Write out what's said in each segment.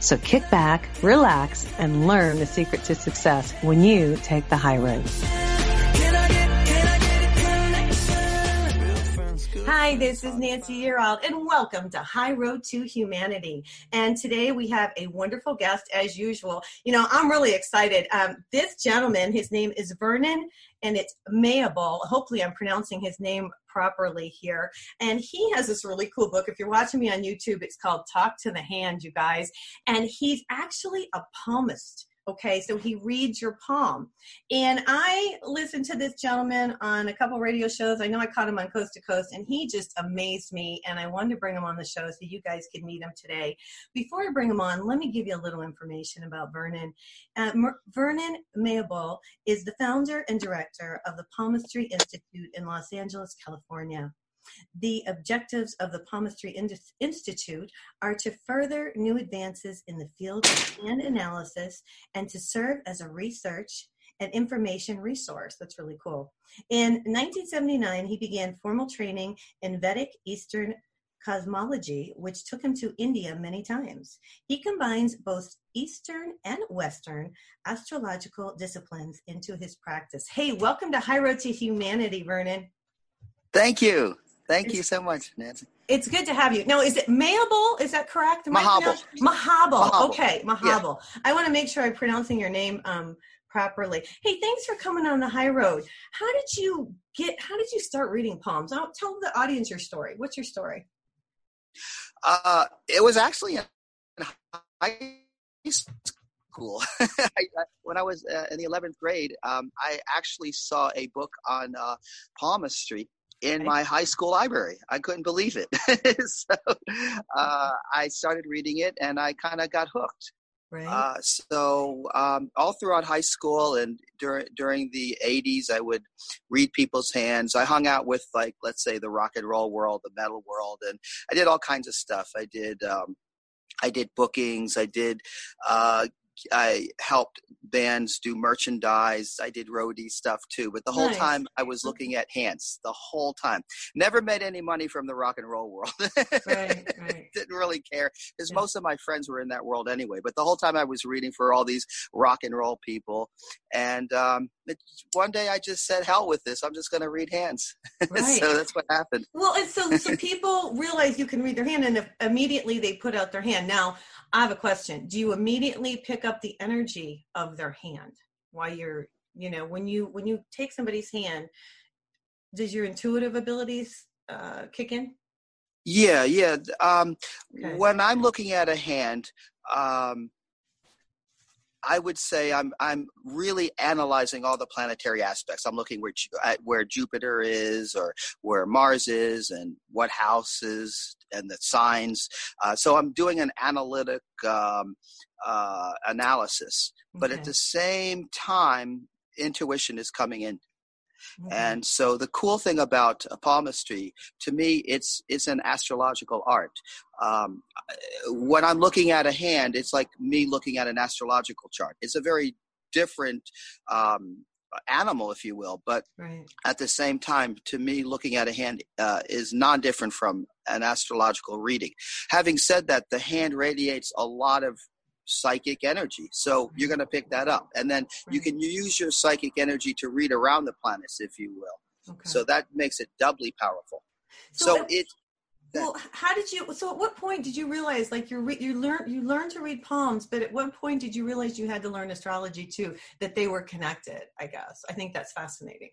So kick back, relax, and learn the secret to success when you take the high road. Hi, this is Nancy Yearout, and welcome to High Road to Humanity. And today we have a wonderful guest, as usual. You know, I'm really excited. Um, this gentleman, his name is Vernon, and it's Mayable. Hopefully, I'm pronouncing his name properly here. And he has this really cool book. If you're watching me on YouTube, it's called Talk to the Hand, you guys. And he's actually a palmist. Okay, so he reads your palm. And I listened to this gentleman on a couple radio shows. I know I caught him on Coast to Coast, and he just amazed me. And I wanted to bring him on the show so you guys could meet him today. Before I bring him on, let me give you a little information about Vernon. Uh, Vernon Mayable is the founder and director of the Palmistry Institute in Los Angeles, California. The objectives of the Palmistry Institute are to further new advances in the field of hand analysis and to serve as a research and information resource. That's really cool. In 1979, he began formal training in Vedic Eastern cosmology, which took him to India many times. He combines both Eastern and Western astrological disciplines into his practice. Hey, welcome to High Road to Humanity, Vernon. Thank you. Thank you so much, Nancy. It's good to have you. Now, is it Mayable? Is that correct? Mahabal. Mahabal. Okay, Mahabal. Yeah. I want to make sure I'm pronouncing your name um, properly. Hey, thanks for coming on the high road. How did you get? How did you start reading palms? I'll tell the audience your story. What's your story? Uh, it was actually in high school. when I was uh, in the 11th grade, um, I actually saw a book on uh, palmistry in my high school library. I couldn't believe it. so uh, I started reading it and I kind of got hooked. Right. Uh, so um, all throughout high school and during during the 80s, I would read people's hands. I hung out with like let's say the rock and roll world, the metal world, and I did all kinds of stuff. I did um, I did bookings. I did uh, I helped bands do merchandise. I did roadie stuff too. But the whole nice. time I was looking at hands. The whole time. Never made any money from the rock and roll world. right, right. Didn't really care because yeah. most of my friends were in that world anyway. But the whole time I was reading for all these rock and roll people, and um, it, one day I just said, "Hell with this! I'm just going to read hands." Right. so that's what happened. Well, and so so people realize you can read their hand, and immediately they put out their hand. Now I have a question. Do you immediately pick up the energy of their hand while you're, you know, when you when you take somebody's hand, does your intuitive abilities uh, kick in? Yeah, yeah. Um, okay. When I'm looking at a hand, um, I would say I'm I'm really analyzing all the planetary aspects. I'm looking where at where Jupiter is, or where Mars is, and what houses and the signs. Uh, so I'm doing an analytic um, uh, analysis, but at the same time, intuition is coming in. Mm-hmm. And so the cool thing about palmistry, to me, it's it's an astrological art. Um, when I'm looking at a hand, it's like me looking at an astrological chart. It's a very different um, animal, if you will. But right. at the same time, to me, looking at a hand uh, is non different from an astrological reading. Having said that, the hand radiates a lot of psychic energy. So you're going to pick that up. And then right. you can use your psychic energy to read around the planets, if you will. Okay. So that makes it doubly powerful. So, so it well how did you so at what point did you realize like you you learn you learn to read palms but at what point did you realize you had to learn astrology too that they were connected i guess i think that's fascinating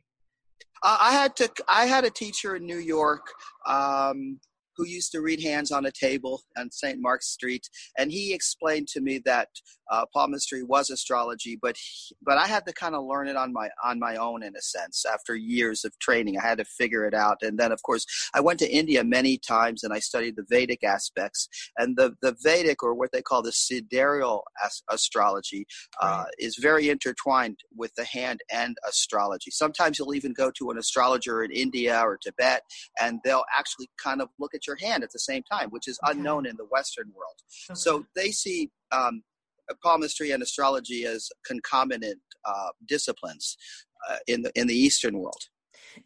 uh, i had to i had a teacher in new york um, who used to read hands on a table on St. Mark's Street, and he explained to me that uh, palmistry was astrology, but he, but I had to kind of learn it on my on my own in a sense. After years of training, I had to figure it out, and then of course I went to India many times and I studied the Vedic aspects, and the the Vedic or what they call the sidereal as- astrology uh, right. is very intertwined with the hand and astrology. Sometimes you'll even go to an astrologer in India or Tibet, and they'll actually kind of look at your hand at the same time, which is okay. unknown in the Western world. Okay. So they see um, palmistry and astrology as concomitant uh, disciplines uh, in the in the Eastern world.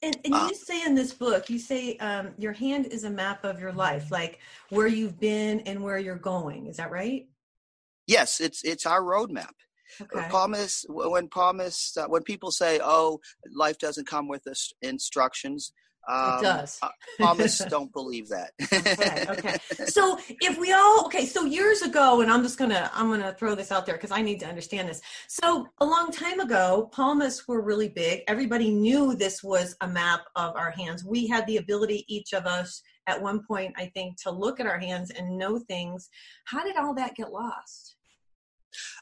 And, and uh, you say in this book, you say um, your hand is a map of your life, like where you've been and where you're going. Is that right? Yes, it's it's our roadmap. Okay. Palmist when palmist uh, when people say, "Oh, life doesn't come with instructions," Um, it does. Palmists don't believe that. okay, okay. So if we all okay, so years ago, and I'm just gonna I'm gonna throw this out there because I need to understand this. So a long time ago, palmists were really big. Everybody knew this was a map of our hands. We had the ability, each of us, at one point, I think, to look at our hands and know things. How did all that get lost?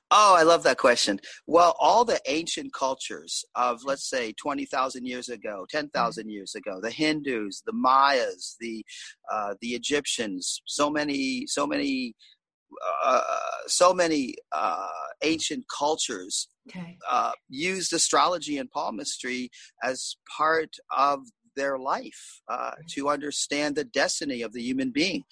Oh, I love that question. Well, all the ancient cultures of, let's say, 20,000 years ago, 10,000 mm-hmm. years ago, the Hindus, the Mayas, the, uh, the Egyptians, so many, so many, uh, so many uh, ancient cultures okay. Uh, used astrology and palmistry as part of their life uh, to understand the destiny of the human being.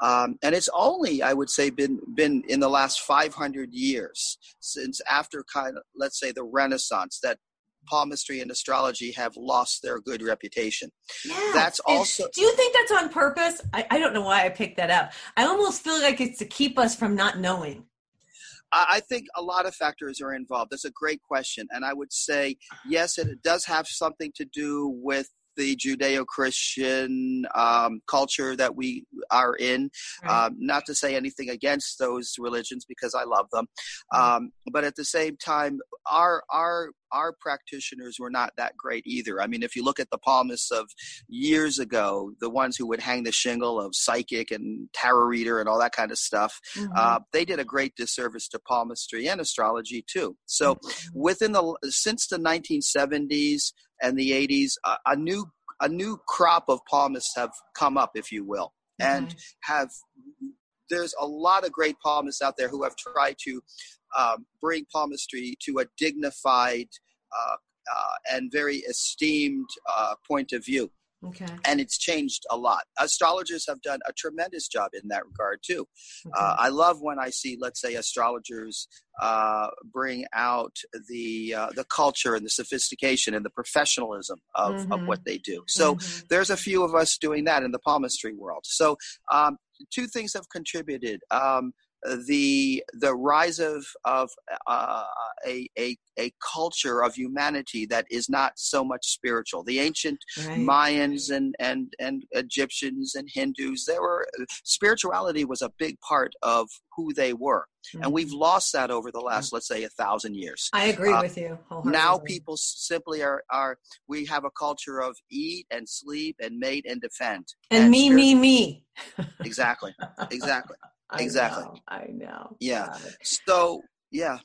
Um, and it's only, I would say, been been in the last 500 years since after kind of, let's say, the Renaissance that palmistry and astrology have lost their good reputation. Yeah. That's also. do you think that's on purpose? I, I don't know why I picked that up. I almost feel like it's to keep us from not knowing. I think a lot of factors are involved. That's a great question. And I would say, yes, it does have something to do with the Judeo-Christian um, culture that we are in. Right. Um, not to say anything against those religions because I love them, um, but at the same time, our our our practitioners were not that great either. I mean, if you look at the palmists of years ago, the ones who would hang the shingle of psychic and tarot reader and all that kind of stuff, mm-hmm. uh, they did a great disservice to palmistry and astrology too. So, mm-hmm. within the since the 1970s and the 80s, uh, a new a new crop of palmists have come up, if you will, and mm-hmm. have there's a lot of great palmists out there who have tried to um, bring palmistry to a dignified uh, uh, and very esteemed uh, point of view. Okay. And it's changed a lot. Astrologers have done a tremendous job in that regard too. Okay. Uh, I love when I see, let's say, astrologers uh, bring out the uh, the culture and the sophistication and the professionalism of, mm-hmm. of what they do. So mm-hmm. there's a few of us doing that in the palmistry world. So um, two things have contributed. Um, the the rise of of uh, a, a a culture of humanity that is not so much spiritual. The ancient right. Mayans and and and Egyptians and Hindus, there were spirituality was a big part of who they were, mm-hmm. and we've mm-hmm. lost that over the last, let's say, a thousand years. I agree uh, with you. Now people simply are are we have a culture of eat and sleep and mate and defend and, and me me me. exactly, exactly. I exactly. Know, I know. Yeah. So yeah.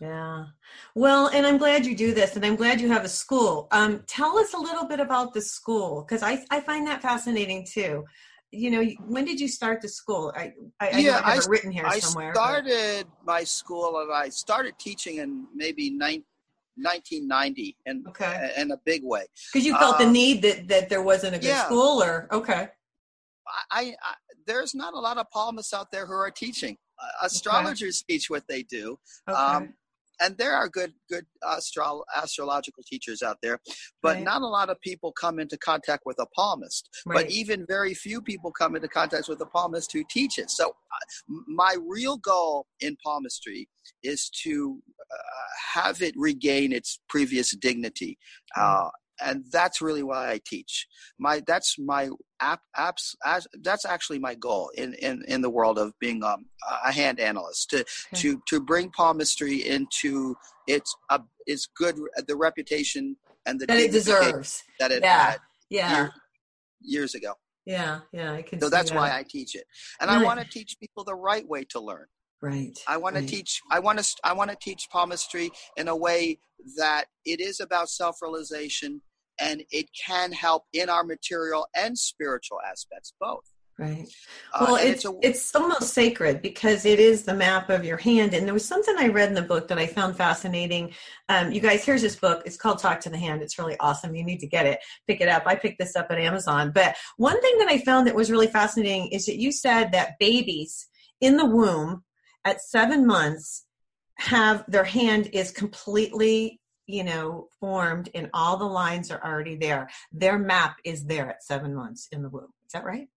Yeah. Well, and I'm glad you do this, and I'm glad you have a school. Um, tell us a little bit about the school because I I find that fascinating too. You know, when did you start the school? I I, yeah, I have it written here I somewhere. I started but... my school, and I started teaching in maybe 1990 and okay. in a big way because you felt the um, need that that there wasn't a good yeah. school or okay I, I, there's not a lot of palmists out there who are teaching. Uh, astrologers okay. teach what they do. Okay. Um, and there are good good astro- astrological teachers out there, but right. not a lot of people come into contact with a palmist. Right. But even very few people come into contact with a palmist who teaches. So, uh, my real goal in palmistry is to uh, have it regain its previous dignity. Uh, and that's really why I teach. My that's my app apps as, that's actually my goal in, in in the world of being um, a hand analyst to okay. to to bring palmistry into its uh, its good the reputation and the that it deserves that it yeah. had yeah. Year, years ago. Yeah, yeah, I can. So that's that. why I teach it, and right. I want to teach people the right way to learn. Right. I want right. to teach. I want to. I want to teach palmistry in a way that it is about self-realization, and it can help in our material and spiritual aspects, both. Right. Uh, well, uh, it's, it's, a, it's almost sacred because it is the map of your hand. And there was something I read in the book that I found fascinating. Um, you guys, here's this book. It's called Talk to the Hand. It's really awesome. You need to get it, pick it up. I picked this up at Amazon. But one thing that I found that was really fascinating is that you said that babies in the womb at seven months have their hand is completely you know formed and all the lines are already there their map is there at seven months in the womb is that right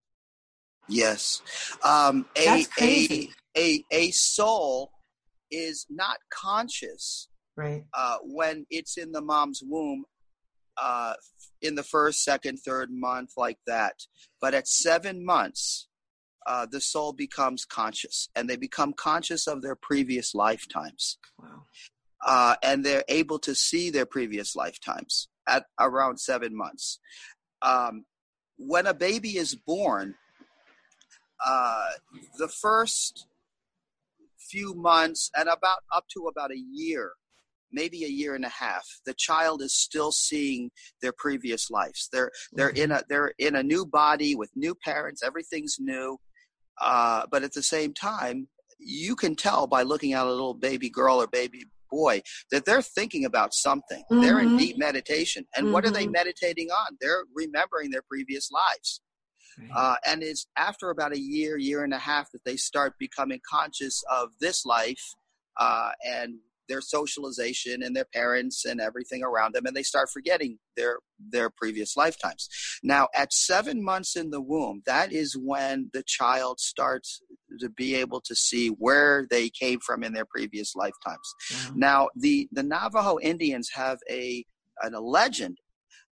Yes. Um, a, a, a, a soul is not conscious right. Uh, when it's in the mom's womb uh, in the first, second, third month, like that. But at seven months, uh, the soul becomes conscious and they become conscious of their previous lifetimes. Wow. Uh, and they're able to see their previous lifetimes at around seven months. Um, when a baby is born, uh, the first few months and about up to about a year maybe a year and a half the child is still seeing their previous lives they're they're in a they're in a new body with new parents everything's new uh, but at the same time you can tell by looking at a little baby girl or baby boy that they're thinking about something mm-hmm. they're in mm-hmm. deep meditation and mm-hmm. what are they mm-hmm. meditating on they're remembering their previous lives uh, and it's after about a year, year and a half that they start becoming conscious of this life uh, and their socialization and their parents and everything around them, and they start forgetting their their previous lifetimes. Now, at seven months in the womb, that is when the child starts to be able to see where they came from in their previous lifetimes. Mm-hmm. Now, the the Navajo Indians have a a legend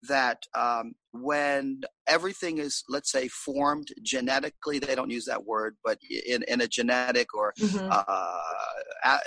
that um, when everything is, let's say, formed genetically, they don't use that word, but in, in a genetic or mm-hmm. uh,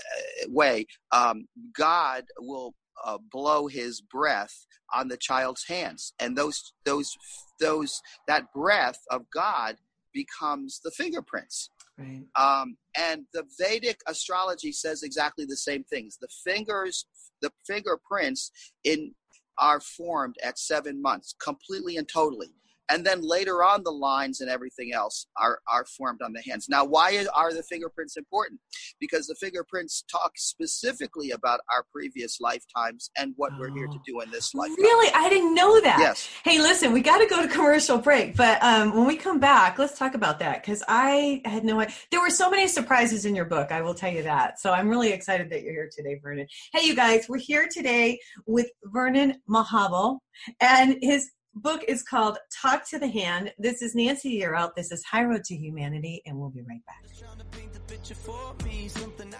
way, um, God will uh, blow his breath on the child's hands, and those those those that breath of God becomes the fingerprints. Right. Um, and the Vedic astrology says exactly the same things. The fingers, the fingerprints in are formed at seven months, completely and totally and then later on the lines and everything else are, are formed on the hands. Now why are the fingerprints important? Because the fingerprints talk specifically about our previous lifetimes and what oh. we're here to do in this life. Really? I didn't know that. Yes. Hey listen we got to go to commercial break but um, when we come back let's talk about that because i had no idea there were so many surprises in your book i will tell you that. So i'm really excited that you're here today vernon. Hey you guys we're here today with vernon mahabal and his book is called Talk to the Hand. This is Nancy Yearout. This is High Road to Humanity, and we'll be right back.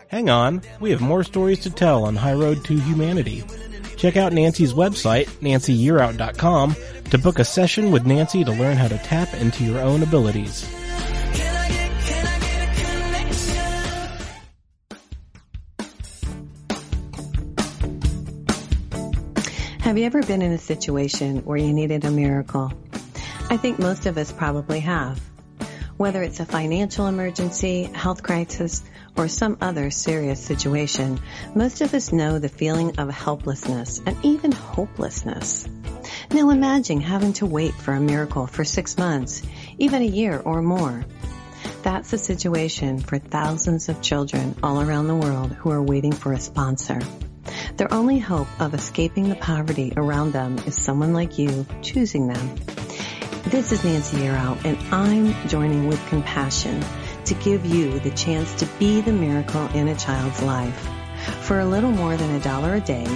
Hang on, we have more stories to tell on High Road to Humanity. Check out Nancy's website, nancyyearout.com, to book a session with Nancy to learn how to tap into your own abilities. Have you ever been in a situation where you needed a miracle? I think most of us probably have. Whether it's a financial emergency, health crisis, or some other serious situation, most of us know the feeling of helplessness and even hopelessness. Now imagine having to wait for a miracle for six months, even a year or more. That's the situation for thousands of children all around the world who are waiting for a sponsor. Their only hope of escaping the poverty around them is someone like you choosing them. This is Nancy Yearout, and I'm joining with compassion to give you the chance to be the miracle in a child's life. For a little more than a dollar a day,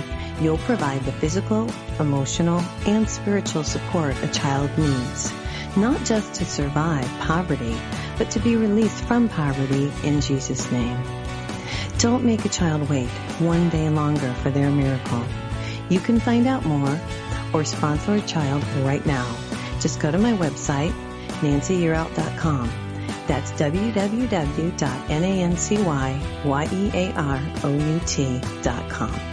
you'll provide the physical, emotional, and spiritual support a child needs, not just to survive poverty, but to be released from poverty in Jesus' name. Don't make a child wait one day longer for their miracle. You can find out more or sponsor a child right now. Just go to my website, nancyyearout.com. That's www.nancyyearout.com.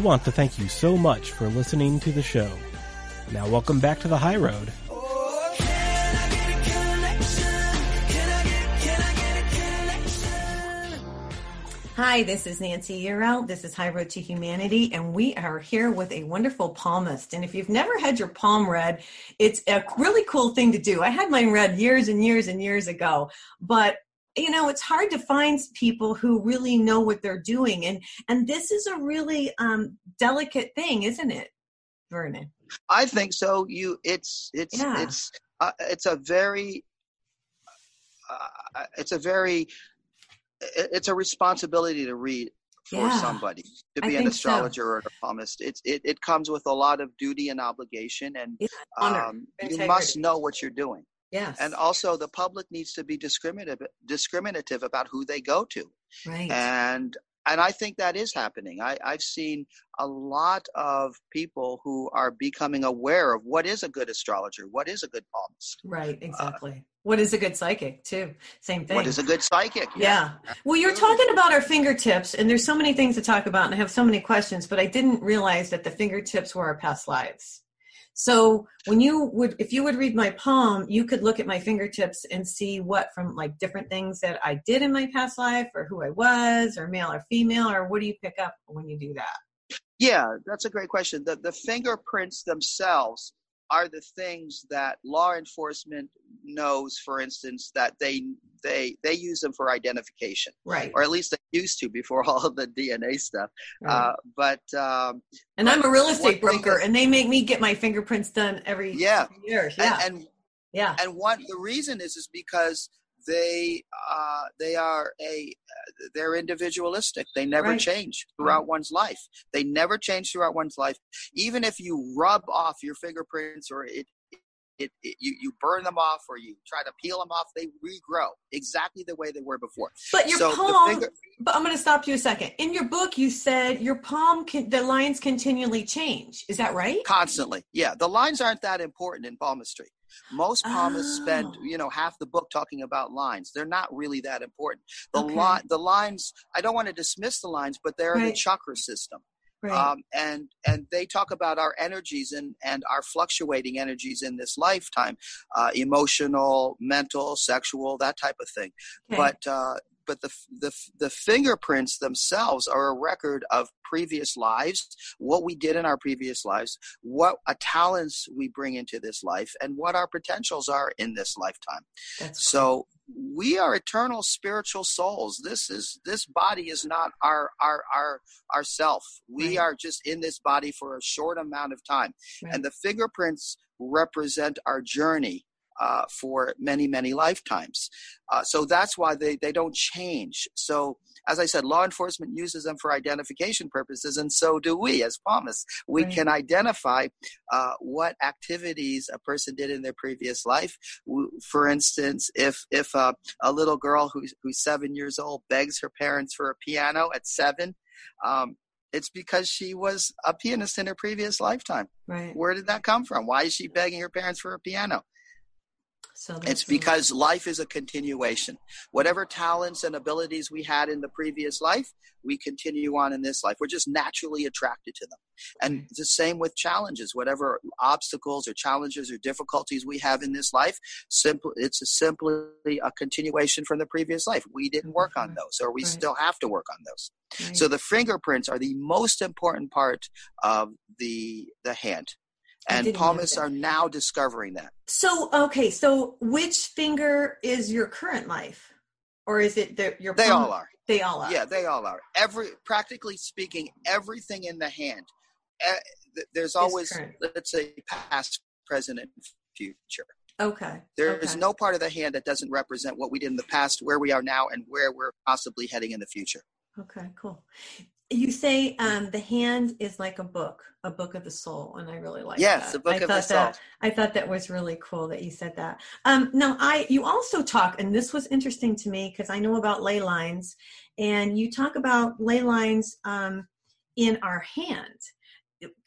want to thank you so much for listening to the show. Now, welcome back to the high road. Hi, this is Nancy Yearout. This is High Road to Humanity, and we are here with a wonderful palmist. And if you've never had your palm read, it's a really cool thing to do. I had mine read years and years and years ago, but you know it's hard to find people who really know what they're doing and and this is a really um delicate thing isn't it vernon i think so you it's it's yeah. it's uh, it's a very uh, it's a very it's a responsibility to read for yeah, somebody to be an astrologer so. or a palmist. It's it, it comes with a lot of duty and obligation, and um, you must know what you're doing. Yes. And also, the public needs to be discriminative discriminative about who they go to. Right. And and I think that is happening. I, I've seen a lot of people who are becoming aware of what is a good astrologer, what is a good palmist. Right, uh, exactly. Uh, what is a good psychic, too? Same thing. What is a good psychic? Yeah. yeah. Well, you're talking about our fingertips, and there's so many things to talk about, and I have so many questions, but I didn't realize that the fingertips were our past lives. So when you would, if you would read my palm, you could look at my fingertips and see what from like different things that I did in my past life or who I was or male or female, or what do you pick up when you do that? Yeah, that's a great question. The, the fingerprints themselves are the things that law enforcement knows for instance that they they they use them for identification right. or at least they used to before all of the dna stuff. Right. uh, but um, and i'm a real estate broker and they make me get my fingerprints done every yeah. years yeah. and, and yeah. and what the reason is is because they uh, they are a they're individualistic. They never right. change throughout one's life. They never change throughout one's life. Even if you rub off your fingerprints or it, it, it, you, you burn them off or you try to peel them off, they regrow exactly the way they were before. But your so palm, finger, but I'm going to stop you a second. In your book, you said your palm, can, the lines continually change. Is that right? Constantly. Yeah. The lines aren't that important in palmistry. Most palmists oh. spend, you know, half the book talking about lines. They're not really that important. The okay. line, the lines. I don't want to dismiss the lines, but they're right. the chakra system. Right. Um, and and they talk about our energies and and our fluctuating energies in this lifetime, uh, emotional, mental, sexual, that type of thing. Okay. But uh, but the, the, the fingerprints themselves are a record of previous lives, what we did in our previous lives, what a talents we bring into this life, and what our potentials are in this lifetime. That's so we are eternal spiritual souls. This is this body is not our our our our self. We right. are just in this body for a short amount of time, right. and the fingerprints represent our journey uh, for many, many lifetimes. Uh, so that's why they, they don't change. So, as I said, law enforcement uses them for identification purposes, and so do we as palmists. We right. can identify uh, what activities a person did in their previous life. For instance, if if uh, a little girl who's, who's seven years old begs her parents for a piano at seven, um, it's because she was a pianist in her previous lifetime. Right. Where did that come from? Why is she begging her parents for a piano? So it's because life is a continuation. Whatever talents and abilities we had in the previous life, we continue on in this life. We're just naturally attracted to them. And the same with challenges. Whatever obstacles or challenges or difficulties we have in this life, simple it's a simply a continuation from the previous life. We didn't work on mm-hmm. those, or we right. still have to work on those. Right. So the fingerprints are the most important part of the the hand and palmists are now discovering that. So, okay, so which finger is your current life, or is it the, your? They all are. They all are. Yeah, they all are. Every practically speaking, everything in the hand. Eh, there's always let's say past, present, and future. Okay. There okay. is no part of the hand that doesn't represent what we did in the past, where we are now, and where we're possibly heading in the future. Okay, cool you say um, the hand is like a book, a book of the soul, and I really like yes, that. a book I of the soul. That, I thought that was really cool that you said that. Um, now, I you also talk, and this was interesting to me because I know about ley lines, and you talk about ley lines um, in our hand.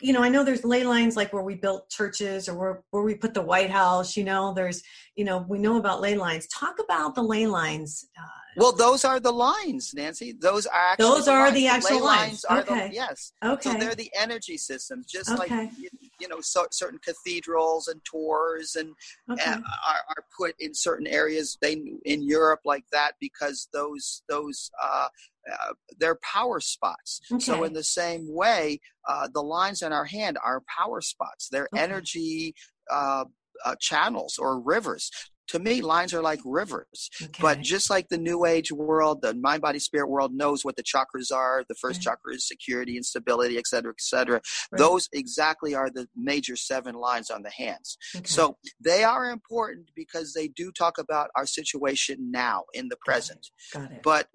you know, I know there's ley lines like where we built churches or where, where we put the White House, you know, there's, you know, we know about ley lines. Talk about the ley lines. Uh, well, those are the lines, Nancy. Those are actually those the are lines. the actual lines. Are okay. the, yes. Okay. So they're the energy systems, just okay. like you, you know, so, certain cathedrals and tours and, okay. and are, are, put in certain areas. They in Europe like that because those those uh, uh, they're power spots. Okay. So in the same way, uh, the lines in our hand are power spots. They're energy uh, uh, channels or rivers. To me, lines are like rivers. okay. But just like the New Age world, the mind, body, spirit world knows what the chakras are. The first Right. chakra is security and stability, et cetera, et cetera. Right. Those exactly are the major seven lines on the hands. Okay. So they are important because they do talk about our situation now in the present. got it. But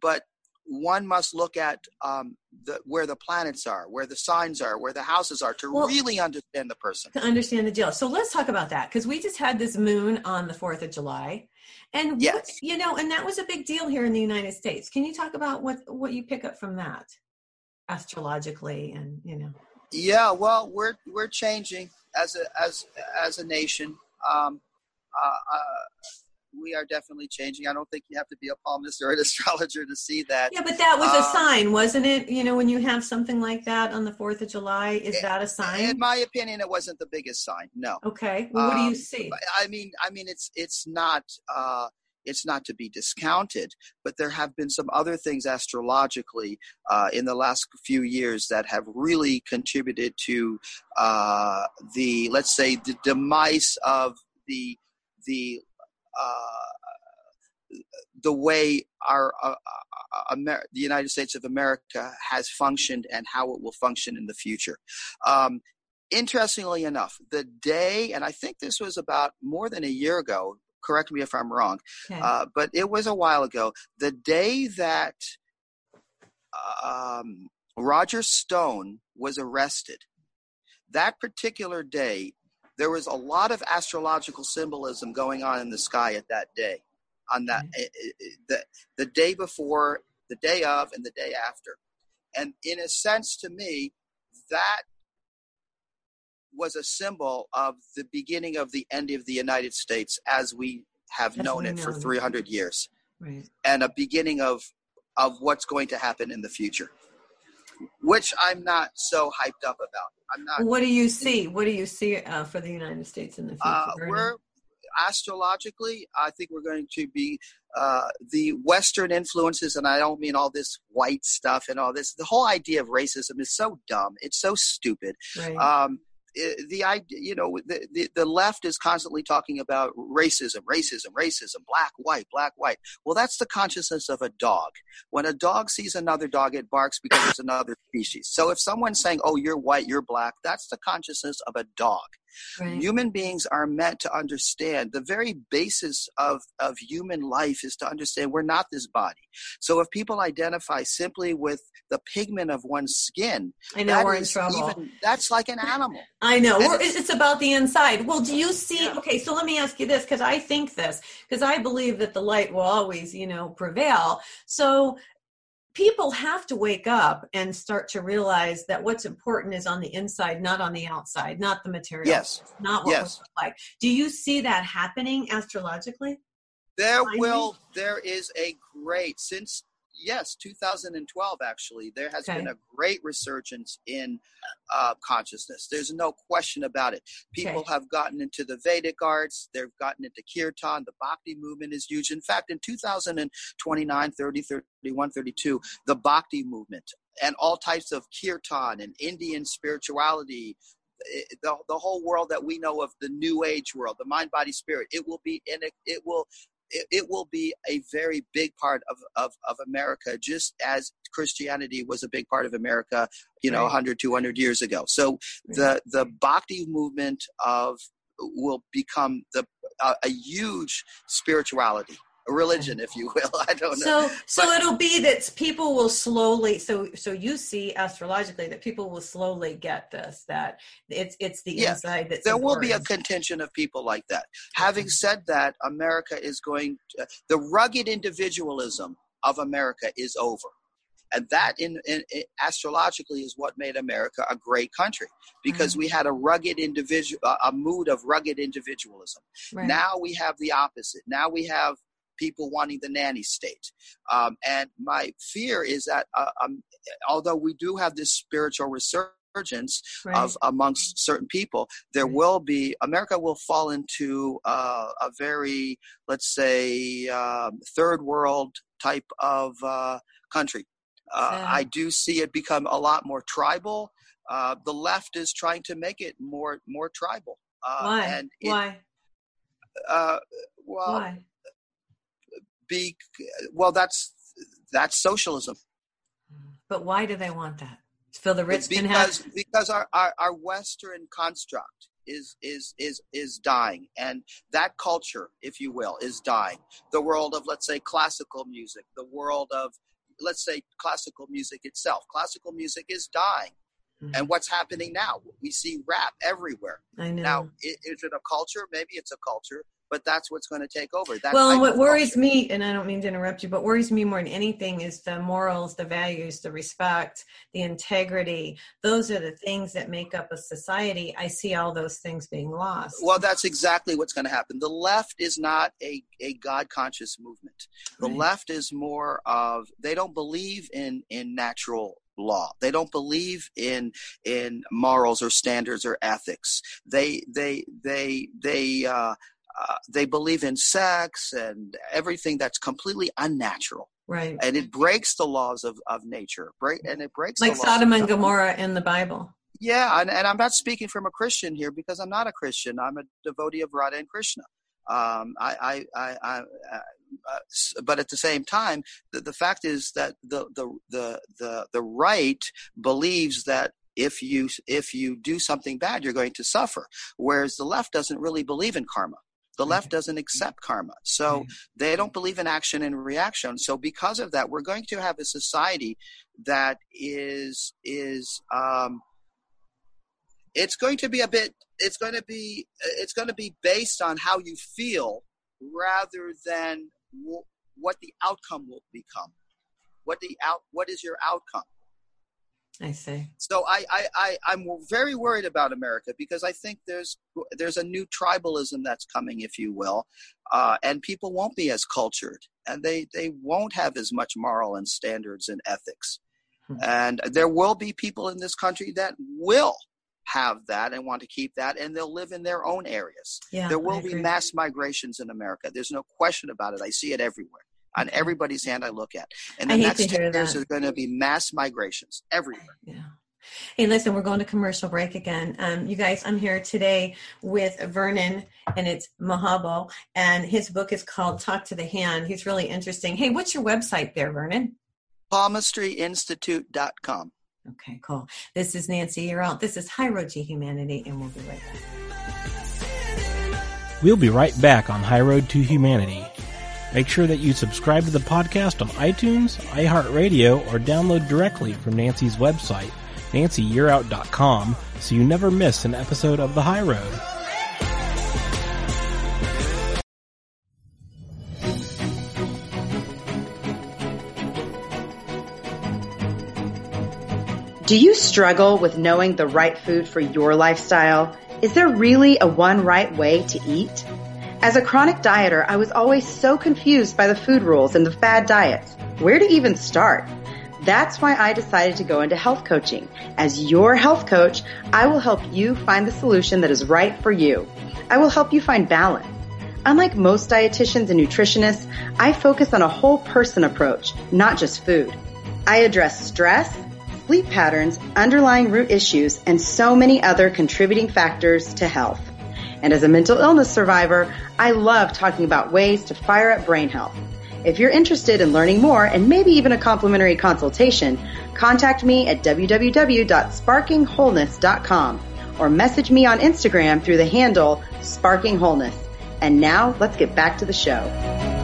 but one must look at um, the, where the planets are, where the signs are, where the houses are to Well- really understand the person. to understand the deal. So let's talk about that because we just had this moon on the 4th of July. And Yes. you know, and that was a big deal here in the United States. Can you talk about what what you pick up from that astrologically and, you know. Yeah, well, we're we're changing as a as as a nation. Um, uh, uh, we are definitely changing. I don't think you have to be a palmist or an astrologer to see that. Yeah, but that was a Uh, sign, wasn't it? You know, when you have something like that on the 4th of July, is that a sign? In my opinion, it wasn't the biggest sign. No, okay. Well, what do you Um, see? I mean, I mean, it's it's not uh, it's not to be discounted. But there have been some other things astrologically uh, in the last few years that have really contributed to uh, the let's say the demise of the the uh, the way our uh, uh, Amer- the United States of America has functioned and how it will function in the future. Um, interestingly enough, the day, and I think this was about more than a year ago. Correct me if I'm wrong, Okay. uh, but it was a while ago. The day that um, Roger Stone was arrested, that particular day, there was a lot of astrological symbolism going on in the sky at that day. On that, Mm-hmm. eh, eh, the the day before, the day of, and the day after, and in a sense, to me, that was a symbol of the beginning of the end of the United States as we have As known it for 300 years right. and a beginning of of what's going to happen in the future which i'm not so hyped up about i'm not What do you see? What do you see uh, for the United States in the future? uh, we're astrologically i think we're going to be uh, the western influences and i don't mean all this white stuff and all this the whole idea of racism is so dumb it's so stupid right. um, Eh, the idea, you know, the, the, the left is constantly talking about racism, racism, racism, black, white, black, white. Well, that's the consciousness of a dog. When a dog sees another dog, it barks because it's another species. So if someone's saying, oh, you're white, you're black, that's the consciousness of a dog. Right. Human beings are meant to understand the very basis of, of human life is to understand we're not this body. So if people identify simply with the pigment of one's skin, I know that we're in trouble. even- that's like an animal. I know. It's- it's about the inside. Well, do you see? Yeah. Okay, so let me ask you this because I think this because I believe that the light will always, you know, prevail. So people have to wake up and start to realize that what's important is on the inside, not on the outside, not the material. Yes. Not what Yes. we look like. Do you see that happening astrologically? There will, there is a great, since, yes, 2012 actually, there has Okay. been a great resurgence in uh, consciousness. There's no question about it. People Okay. have gotten into the Vedic arts, they've gotten into Kirtan, the Bhakti movement is huge. In fact, in 2029, 30, 31, 32, the Bhakti movement and all types of Kirtan and Indian spirituality eh, the, the whole world that we know of the new age world the mind body spirit it will be in it, it will it, it will be a very big part of, of, of america just as christianity was a big part of america you know Right. 100 200 years ago. So the the bhakti movement of will become the uh, a huge spirituality religion if you will i don't know So, so it'll be that people will slowly. So, so you see astrologically that people will slowly get this. That it's it's the Yeah. inside that's there will be a contention of people like that. Having said that, America is going, to, the rugged individualism of America is over. and that in, in, in, astrologically is what made america a great country because mm-hmm. we had a rugged individual a mood of rugged individualism right. now we have the opposite now we have people wanting the nanny state um, and my fear is that uh, um, although we do have this spiritual resurgence right. of amongst certain people, there right. will be America will fall into uh, a very, let's say, um, third world type of uh, country. Uh, yeah. I do see it become a lot more tribal. Uh, the left is trying to make it more more tribal. Uh, Why? And it, Why? Uh, well, Why? Be well. That's that's socialism. But why do they want that? So the rich because, have because our, our, our Western construct is is is is dying and that culture if you will is dying the world of let's say classical music the world of let's say classical music itself classical music is dying mm-hmm. and what's happening now we see rap everywhere I know. now is it a culture maybe it's a culture but that's what's going to take over. That well, what worries me, and I don't mean to interrupt you, but worries me more than anything is the morals, the values, the respect, the integrity. Those are the things that make up a society. I see all those things being lost. Well, that's exactly what's going to happen. The left is not a, a God conscious movement. The right. left is more of, they don't believe in, in natural law. They don't believe in in morals or standards or ethics. They they they they uh, uh, they believe in sex and everything that's completely unnatural. Right. And it breaks the laws of, of nature. Break and it breaks like Sodom and Gomorrah in the Bible. Yeah, and, and I'm not speaking from a Christian here because I'm not a Christian. I'm a devotee of Radha and Krishna. Um, I, I, I, I uh, uh, but at the same time, the, the fact is that the, the, the, the, the right believes that if you if you do something bad, you're going to suffer, whereas the left doesn't really believe in karma. The left doesn't accept karma. So they don't believe in action and reaction. So because of that, we're going to have a society that is is um, it's going to be a bit it's going to be it's going to be based on how you feel rather than w- what the outcome will become what the out what is your outcome I see. So I, I, I, I'm very worried about America because I think there's there's a new tribalism that's coming, if you will, uh, and people won't be as cultured, and they they won't have as much moral and standards and ethics, hmm. and there will be people in this country that will have that and want to keep that, and they'll live in their own areas. Yeah, there will be mass migrations in America. There's no question about it. I see it everywhere on everybody's hand I look at. And the next 10 years is going to be mass migrations everywhere. Yeah. Hey, listen, we're going to commercial break again. Um, you guys, I'm here today with Vernon, and it's Mahabal, and his book is called Talk to the Hand. He's really interesting. Hey, what's your website there, Vernon? PalmistryInstitute.com. Okay, cool. This is Nancy Yearout. This is High Road to Humanity, and we'll be right back. We'll be right back on High Road to Humanity. Make sure that you subscribe to the podcast on iTunes, iHeartRadio, or download directly from Nancy's website, nancyyearout.com, so you never miss an episode of The High Road. Do you struggle with knowing the right food for your lifestyle? Is there really a one right way to eat? As a chronic dieter, I was always so confused by the food rules and the fad diets. Where to even start? That's why I decided to go into health coaching. As your health coach, I will help you find the solution that is right for you. I will help you find balance. Unlike most dietitians and nutritionists, I focus on a whole person approach, not just food. I address stress, sleep patterns, underlying root issues, and so many other contributing factors to health. And as a mental illness survivor, I love talking about ways to fire up brain health. If you're interested in learning more and maybe even a complimentary consultation, contact me at www.sparkingwholeness.com or message me on Instagram through the handle Sparking Wholeness. And now let's get back to the show.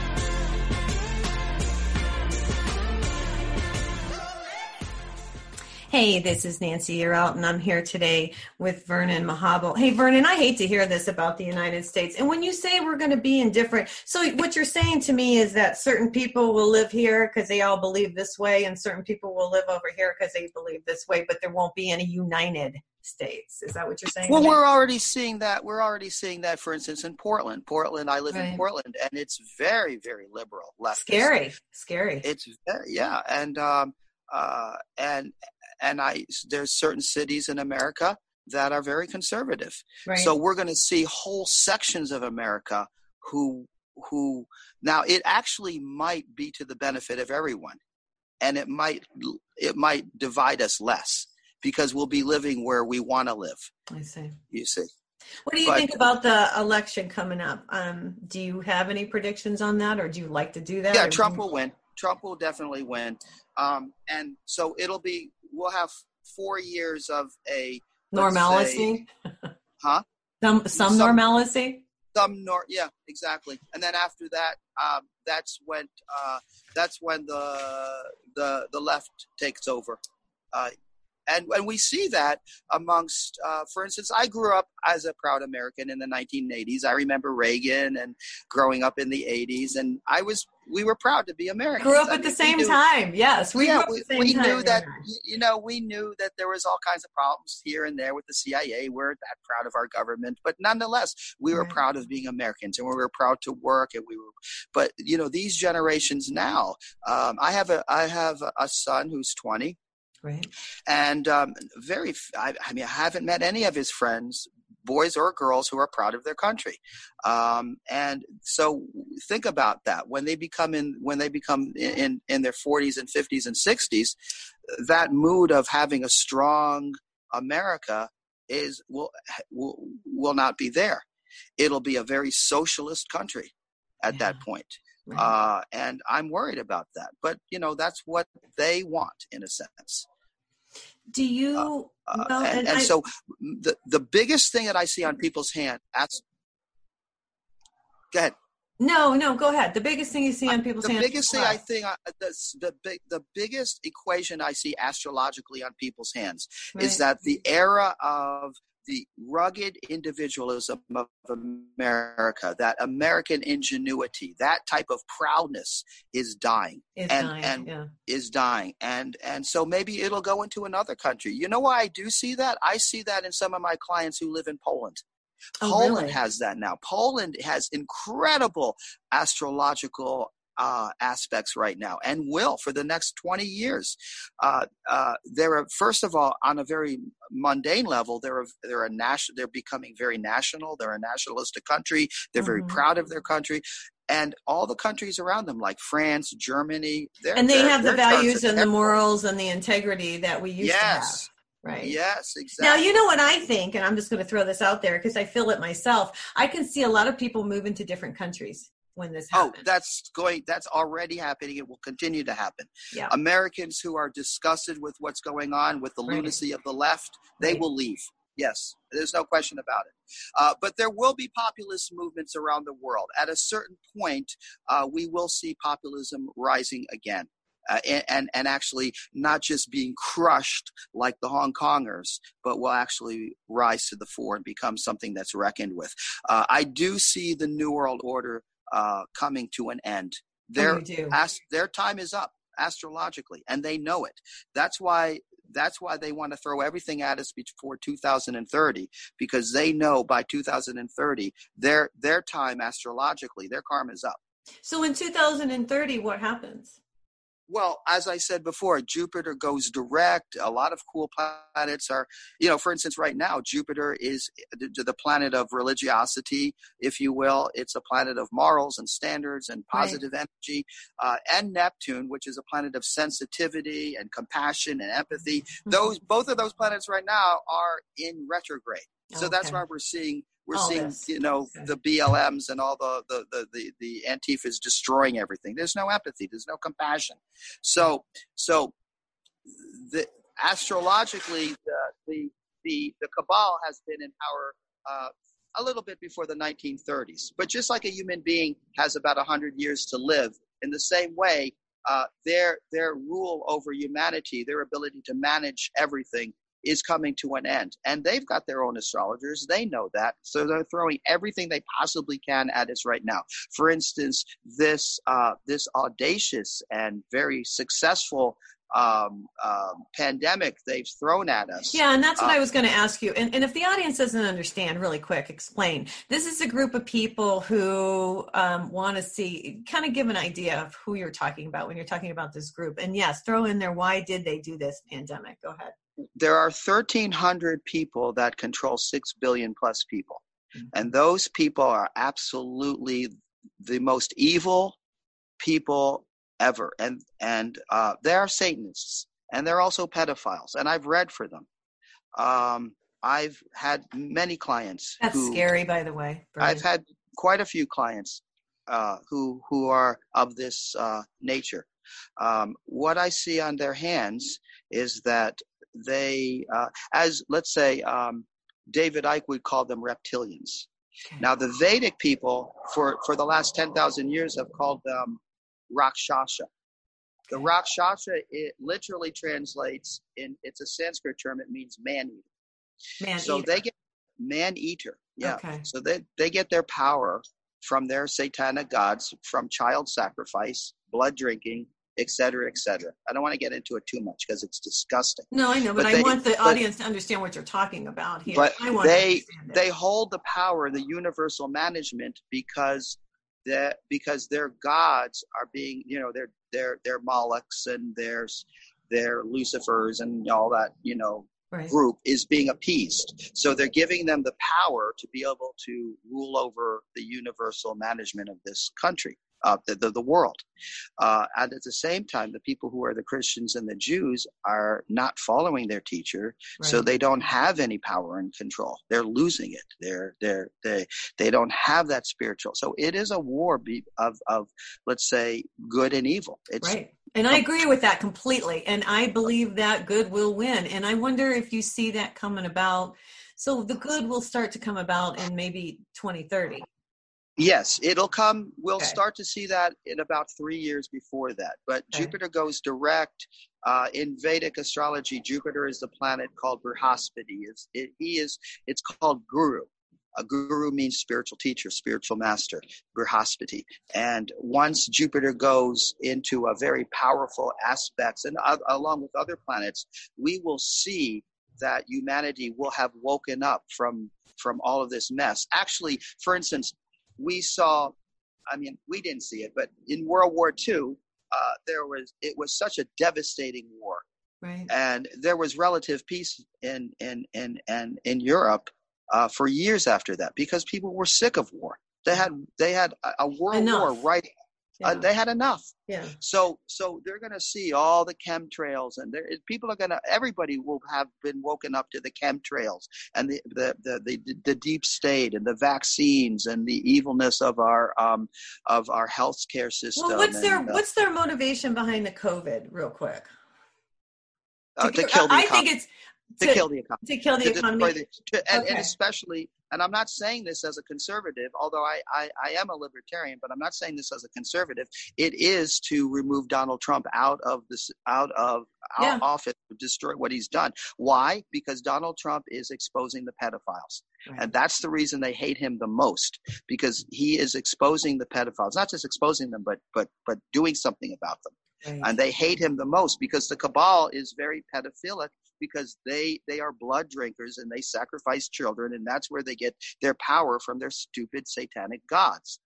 Hey, this is Nancy Yearout, and I'm here today with Vernon Mahabal. Hey, Vernon, I hate to hear this about the United States. And when you say we're going to be indifferent, so what you're saying to me is that certain people will live here because they all believe this way, and certain people will live over here because they believe this way, but there won't be any united states. Is that what you're saying? Well, we're already seeing that. We're already seeing that, for instance, in Portland. Portland, I live right. in Portland, and it's very, very liberal left. Scary, scary. It's very, yeah, and um, uh, and and I there's certain cities in America that are very conservative. Right. So we're going to see whole sections of America who who now it actually might be to the benefit of everyone and it might it might divide us less because we'll be living where we want to live. I see. You see. What do you but, think about the election coming up? Um, do you have any predictions on that, or do you like to do that? Yeah, Trump you... will win. Trump will definitely win, um, and so it'll be we'll have four years of a normalcy. Say, huh? Some, some, some normalcy. Some nor yeah exactly, and then after that, um, that's when uh, that's when the the the left takes over. Uh, and and we see that amongst, uh, for instance, I grew up as a proud American in the 1980s. I remember Reagan and growing up in the 80s, and I was we were proud to be Americans. Grew up at I mean, the same knew, time. Yes, we yeah, we, we knew that you know we knew that there was all kinds of problems here and there with the CIA. We're that proud of our government, but nonetheless, we were right. proud of being Americans, and we were proud to work, and we were. But you know, these generations now, um, I have a I have a son who's 20 Right. And um, very, I, I, mean, I haven't met any of his friends, boys or girls, who are proud of their country. Um, and so think about that when they become in when they become in, in, in their 40s and 50s and 60s, that mood of having a strong America is will will will not be there. It'll be a very socialist country at yeah. that point. Right. Uh, and I'm worried about that. But you know, that's what they want in a sense. Do uh, you? Uh, well, and, and, and I, so the the biggest thing that I see on people's hand. That's, go ahead. No, no, go ahead. The biggest thing you see on people's the hands. The biggest thing I think, uh, the, the, big, the biggest equation I see astrologically on people's hands right. is that the era of the rugged individualism of America, that American ingenuity, that type of proudness is dying. Is and, dying, and yeah. is dying. And and so maybe it'll go into another country. You know why I do see that? I see that in some of my clients who live in Poland. Oh, Poland really? has that now. Poland has incredible astrological uh, aspects right now and will for the next 20 years. Uh, uh, they're, first of all, on a very mundane level, they're a, they're a national, they're becoming very national. They're a nationalistic country. They're very mm-hmm. proud of their country and all the countries around them, like France, Germany, and they have the values and the morals and the integrity that we used yes. to have. Right. Yes, exactly. Now, you know what I think, and I'm just going to throw this out there because I feel it myself. I can see a lot of people move into different countries when this happens. Oh, that's going that's already happening. It will continue to happen. Yeah. Americans who are disgusted with what's going on with the right. lunacy of the left, they right. will leave. Yes, there's no question about it. Uh, but there will be populist movements around the world. At a certain point, uh, we will see populism rising again. Uh, and, and actually not just being crushed like the Hong Kongers, but will actually rise to the fore and become something that's reckoned with. Uh, I do see the New World Order uh, coming to an end. Their oh, their time is up astrologically, and they know it. That's why that's why they want to throw everything at us before 2030 because they know by 2030 their their time astrologically their karma is up. So in 2030, what happens? Well, as I said before, Jupiter goes direct. A lot of cool planets are, you know, for instance, right now, Jupiter is the, planet of religiosity, if you will. It's a planet of morals and standards and positive right. energy. Uh, and Neptune, which is a planet of sensitivity and compassion and empathy. Mm-hmm. Those, both of those planets right now are in retrograde. So okay. that's why we're seeing we're all seeing this. you know okay. the blms and all the the the the, the antifas destroying everything there's no empathy there's no compassion so so the astrologically the the the, the cabal has been in power uh, a little bit before the 1930s. But just like a human being has about 100 years to live, in the same way, uh, their their rule over humanity, their ability to manage everything, is coming to an end. And they've got their own astrologers. They know that. So they're throwing everything they possibly can at us right now. For instance, this, uh, this audacious and very successful um, um, pandemic they've thrown at us. Yeah, and that's what uh, I was going to ask you. And, and if the audience doesn't understand, really quick, explain. This is a group of people who um, want to see, kind of give an idea of who you're talking about when you're talking about this group. And yes, throw in there why did they do this pandemic? Go ahead there are 1,300 people that control 6 billion plus people. Mm-hmm. And those people are absolutely the most evil people ever. And, and uh, they are Satanists. And they're also pedophiles. And I've read for them. Um, I've had many clients. That's who, scary, by the way. Brilliant. I've had quite a few clients uh, who who are of this uh, nature. Um, what I see on their hands is that they, uh, as let's say, um, David Icke would call them reptilians. Now, the Vedic people, for, for the last 10,000 years, have called them Rakshasa. The Rakshasa, it literally translates in, it's a Sanskrit term, it means man eater. Man so they get man eater. Yeah. Okay. So they, they get their power from their satanic gods, from child sacrifice, blood drinking, et cetera, et cetera. I don't want to get into it too much because it's disgusting. No, I know, but, but I they, want the but, audience to understand what you're talking about here. But they they hold the power, the universal management, because that because their gods are being, you know, their their their Molochs and their their Lucifers and all that, you know, Right. group is being appeased. So they're giving them the power to be able to rule over the universal management of this country uh, the, the, the, world. Uh, and at the same time, the people who are the Christians and the Jews are not following their teacher, right. so they don't have any power and control. They're losing it. They're they're they they don't have that spiritual. So it is a war be, of of let's say good and evil. It's, right. And I agree with that completely. And I believe that good will win. And I wonder if you see that coming about. So the good will start to come about in maybe 2030. Yes, it'll come. We'll okay. start to see that in about three years before that. But okay. Jupiter goes direct. Uh, in Vedic astrology, Jupiter is the planet called Brihaspati. It's, it, he is. It's called Guru. A guru means spiritual teacher, spiritual master, Brihaspati. And once Jupiter goes into a very powerful aspects, and uh, along with other planets, we will see that humanity will have woken up from from all of this mess. Actually, for instance, we saw, I mean, we didn't see it, but in World War II, uh, there was it was such a devastating war, right. and there was relative peace in in in in, in Europe uh, for years after that because people were sick of war. They had they had a, a world Enough. war right yeah. Uh, they had enough. Yeah. So so they're going to see all the chemtrails, and there people are going to everybody will have been woken up to the chemtrails and the the the the, the deep state and the vaccines and the evilness of our um of our healthcare system. Well, what's and, their uh, what's their motivation behind the COVID? Real quick. Uh, to, to kill the I think it's to, to, kill the economy. To kill the economy. The, to, and, okay. and, especially and I'm not saying this as a conservative, although I, I, I, am a libertarian, but I'm not saying this as a conservative. It is to remove Donald Trump out of this out of yeah. office, destroy what he's done. Why? Because Donald Trump is exposing the pedophiles. Right. And that's the reason they hate him the most because he is exposing the pedophiles, not just exposing them, but but but doing something about them. Right. And they hate him the most because the cabal is very pedophilic because they they are blood drinkers and they sacrifice children and that's where they get their power from their stupid satanic gods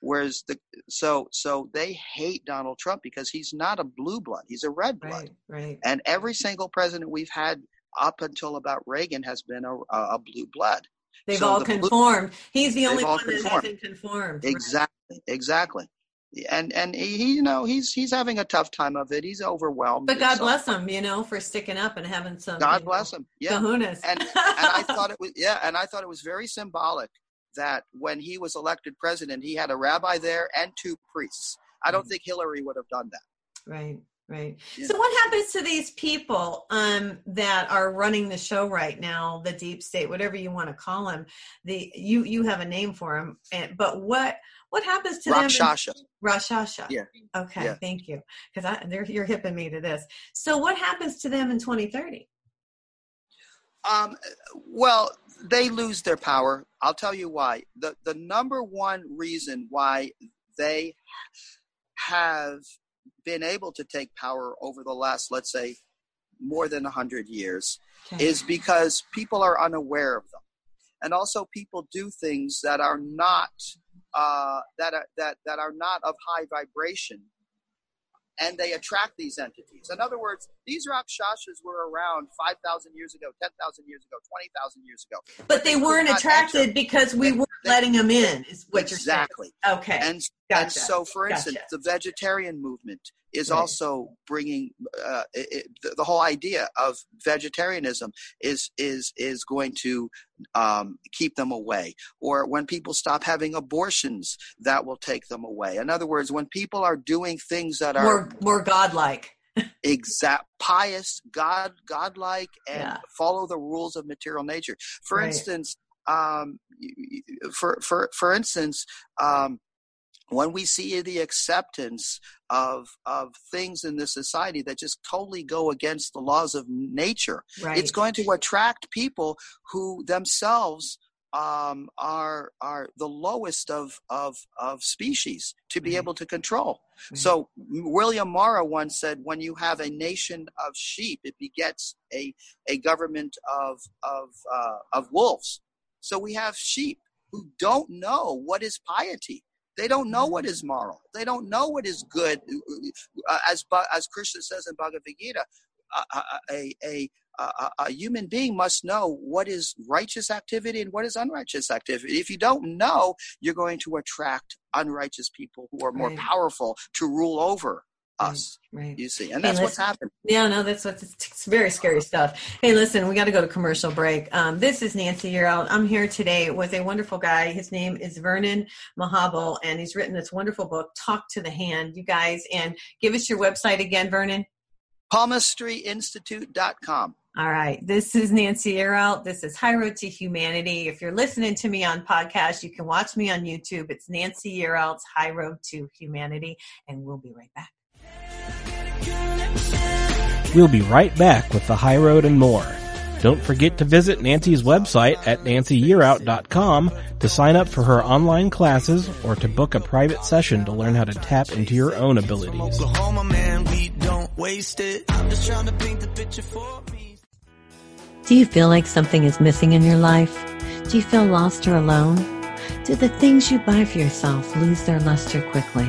whereas the so so they hate Donald Trump because he's not a blue blood he's a red blood right, right. and every single president we've had up until about Reagan has been a, a blue blood They've so all the conformed. Blue, He's the only one conformed. that hasn't conformed. Exactly, right? exactly and and he, you know he's he's having a tough time of it. He's overwhelmed. But God bless him, you know, for sticking up and having some. God bless know, him. Yeah. Kahunas. and and I thought it was yeah, and I thought it was very symbolic that when he was elected president, he had a rabbi there and two priests. I don't mm think Hillary would have done that. Right. Right. Yeah. So what happens to these people um, that are running the show right now, the deep state, whatever you want to call them? The you you have a name for them, and, but what what happens to Rakshasha. them? Rakshasha. Yeah. Okay. Yeah. Thank you, because you're hipping me to this. So what happens to them in 2030? Um. Well, they lose their power. I'll tell you why. the The number one reason why they have been able to take power over the last, let's say, more than 100 years okay. is because people are unaware of them. And also, people do things that are not uh, that are, that that are not of high vibration and they attract these entities. In other words, these Rakshasas were around 5,000 years ago, 10,000 years ago, 20,000 years ago. But, but they, they weren't attracted enter. because we they, weren't they, letting them in, is what exactly. you're saying. Okay. And, gotcha. and so, for instance, gotcha. the vegetarian movement is right. also bringing uh, it, the, the, whole idea of vegetarianism is is is going to um, keep them away. Or when people stop having abortions, that will take them away. In other words, when people are doing things that are more more godlike. exact pious god godlike and yeah. follow the rules of material nature for right. instance um for for for instance um when we see the acceptance of of things in this society that just totally go against the laws of nature right. it's going to attract people who themselves um, are are the lowest of of of species to be right. able to control. Right. So William Morrow once said, "When you have a nation of sheep, it begets a a government of of uh, of wolves." So we have sheep who don't know what is piety. They don't know what is moral. They don't know what is good. Uh, as as Krishna says in Bhagavad Gita, a, a, a, a, human being must know what is righteous activity and what is unrighteous activity. If you don't know, you're going to attract unrighteous people who are more right. powerful to rule over us. Right. You see, and that's hey, what's happening. Yeah, no, that's what's it's very scary stuff. Hey, listen, we got to go to commercial break. Um, this is Nancy Yearout. I'm here today with a wonderful guy. His name is Vernon Mahabal, and he's written this wonderful book, Talk to the Hand. You guys, and give us your website again, Vernon. PalmistryInstitute.com. All right. This is Nancy Yearout. This is High Road to Humanity. If you're listening to me on podcast, you can watch me on YouTube. It's Nancy Yearout's High Road to Humanity, and we'll be right back. We'll be right back with the high road and more. Don't forget to visit Nancy's website at nancyyearout.com to sign up for her online classes or to book a private session to learn how to tap into your own abilities. Do you feel like something is missing in your life? Do you feel lost or alone? Do the things you buy for yourself lose their luster quickly?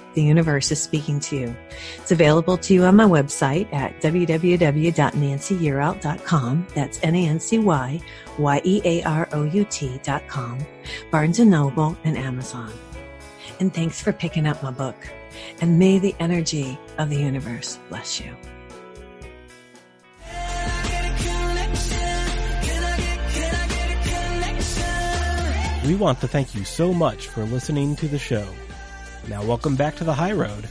the universe is speaking to you. It's available to you on my website at www.nancyyearout.com. That's N-A-N-C-Y-Y-E-A-R-O-U-T.com, Barnes & Noble, and Amazon. And thanks for picking up my book. And may the energy of the universe bless you. We want to thank you so much for listening to the show. Now welcome back to the high road.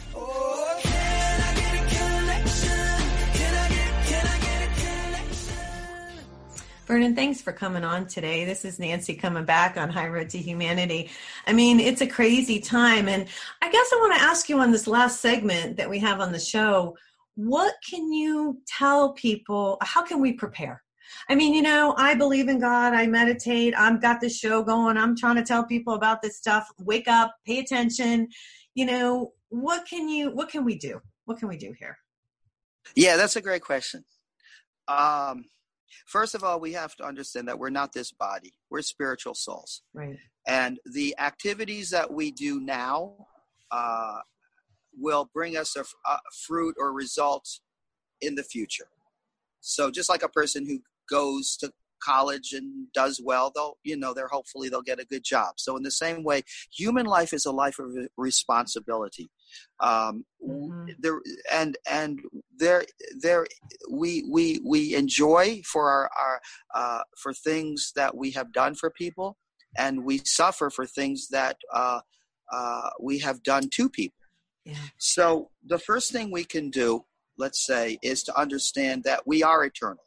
Vernon, thanks for coming on today. This is Nancy coming back on High Road to Humanity. I mean, it's a crazy time. And I guess I want to ask you on this last segment that we have on the show what can you tell people? How can we prepare? I mean, you know, I believe in God. I meditate. I've got this show going. I'm trying to tell people about this stuff. Wake up, pay attention. You know, what can you? What can we do? What can we do here? Yeah, that's a great question. Um, first of all, we have to understand that we're not this body. We're spiritual souls. Right. And the activities that we do now uh, will bring us a, a fruit or result in the future. So just like a person who goes to college and does well they'll you know they're hopefully they'll get a good job so in the same way human life is a life of responsibility um mm-hmm. there and and there there we we we enjoy for our our uh for things that we have done for people and we suffer for things that uh uh we have done to people yeah. so the first thing we can do let's say, is to understand that we are eternal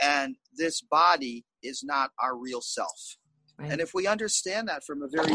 and this body is not our real self. Right. And if we understand that from a very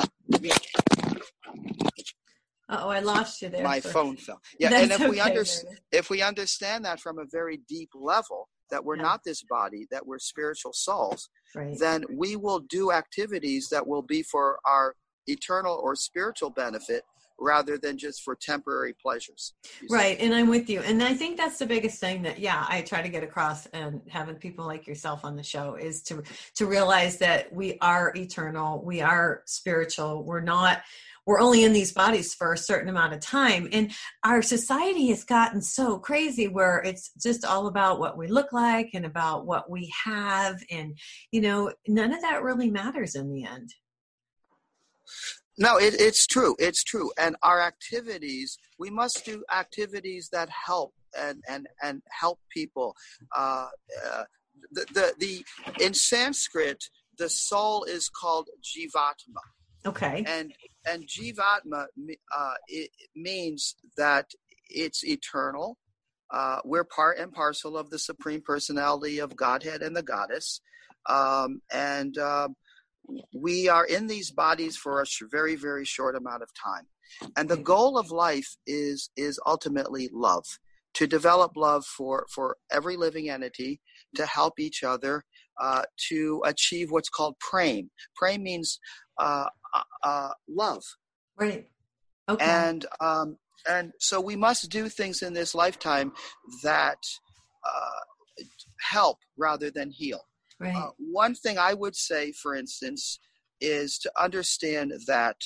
oh, I lost you there. My phone fell. Yeah, That's and if okay, we understand if we understand that from a very deep level, that we're yeah. not this body, that we're spiritual souls, right. then we will do activities that will be for our eternal or spiritual benefit rather than just for temporary pleasures. Right. And I'm with you. And I think that's the biggest thing that, yeah, I try to get across and having people like yourself on the show is to, to realize that we are eternal. We are spiritual. We're not, we're only in these bodies for a certain amount of time. And our society has gotten so crazy where it's just all about what we look like and about what we have. And, you know, none of that really matters in the end. No, it, it's true. It's true. And our activities, we must do activities that help and and and help people. Uh, uh, the, the the in Sanskrit, the soul is called jivatma. Okay. And and jivatma uh, it means that it's eternal. Uh, we're part and parcel of the supreme personality of Godhead and the Goddess, um, and um, we are in these bodies for a very very short amount of time. And the goal of life is is ultimately love to develop love for for every living entity to help each other uh, to achieve what's called prem prem means uh, uh, uh, love. Right. Okay. And um, and so we must do things in this lifetime that uh, help rather than heal Right. Uh, one thing I would say, for instance, is to understand that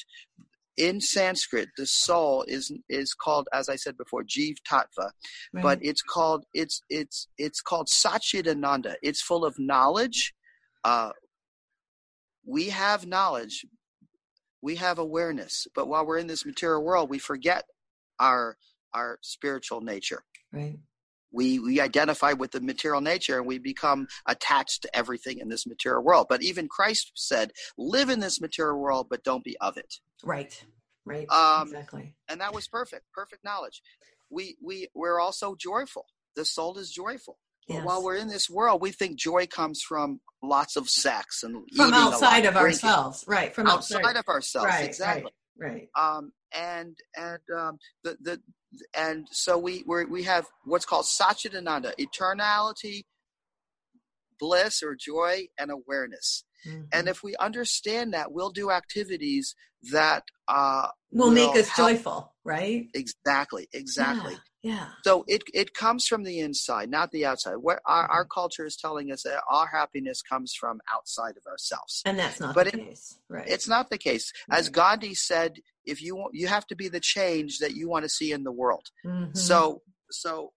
in Sanskrit, the soul is is called, as I said before, Jiv Tattva, right. but it's called it's it's it's called Satchidananda. It's full of knowledge. Uh, we have knowledge, we have awareness, but while we're in this material world, we forget our our spiritual nature. Right we we identify with the material nature and we become attached to everything in this material world. But even christ said live in this material world but don't be of it. Right right um, exactly. and that was perfect perfect knowledge. We we we're also joyful. The soul is joyful. Yes. while we're in this world we think joy comes from lots of sex and from outside of ourselves. Right from outside, outside of ourselves right, exactly. right, right. um and and um the the and so we we we have what's called Satchidananda, eternality, bliss or joy, and awareness. Mm-hmm. And if we understand that, we'll do activities that uh, will, will make us help. joyful, right? Exactly, exactly. Yeah, yeah. So it it comes from the inside, not the outside. Where our, mm-hmm. our culture is telling us that our happiness comes from outside of ourselves, and that's not but the it, case. Right? It's not the case. Right. As Gandhi said, if you want, you have to be the change that you want to see in the world. Mm-hmm. So so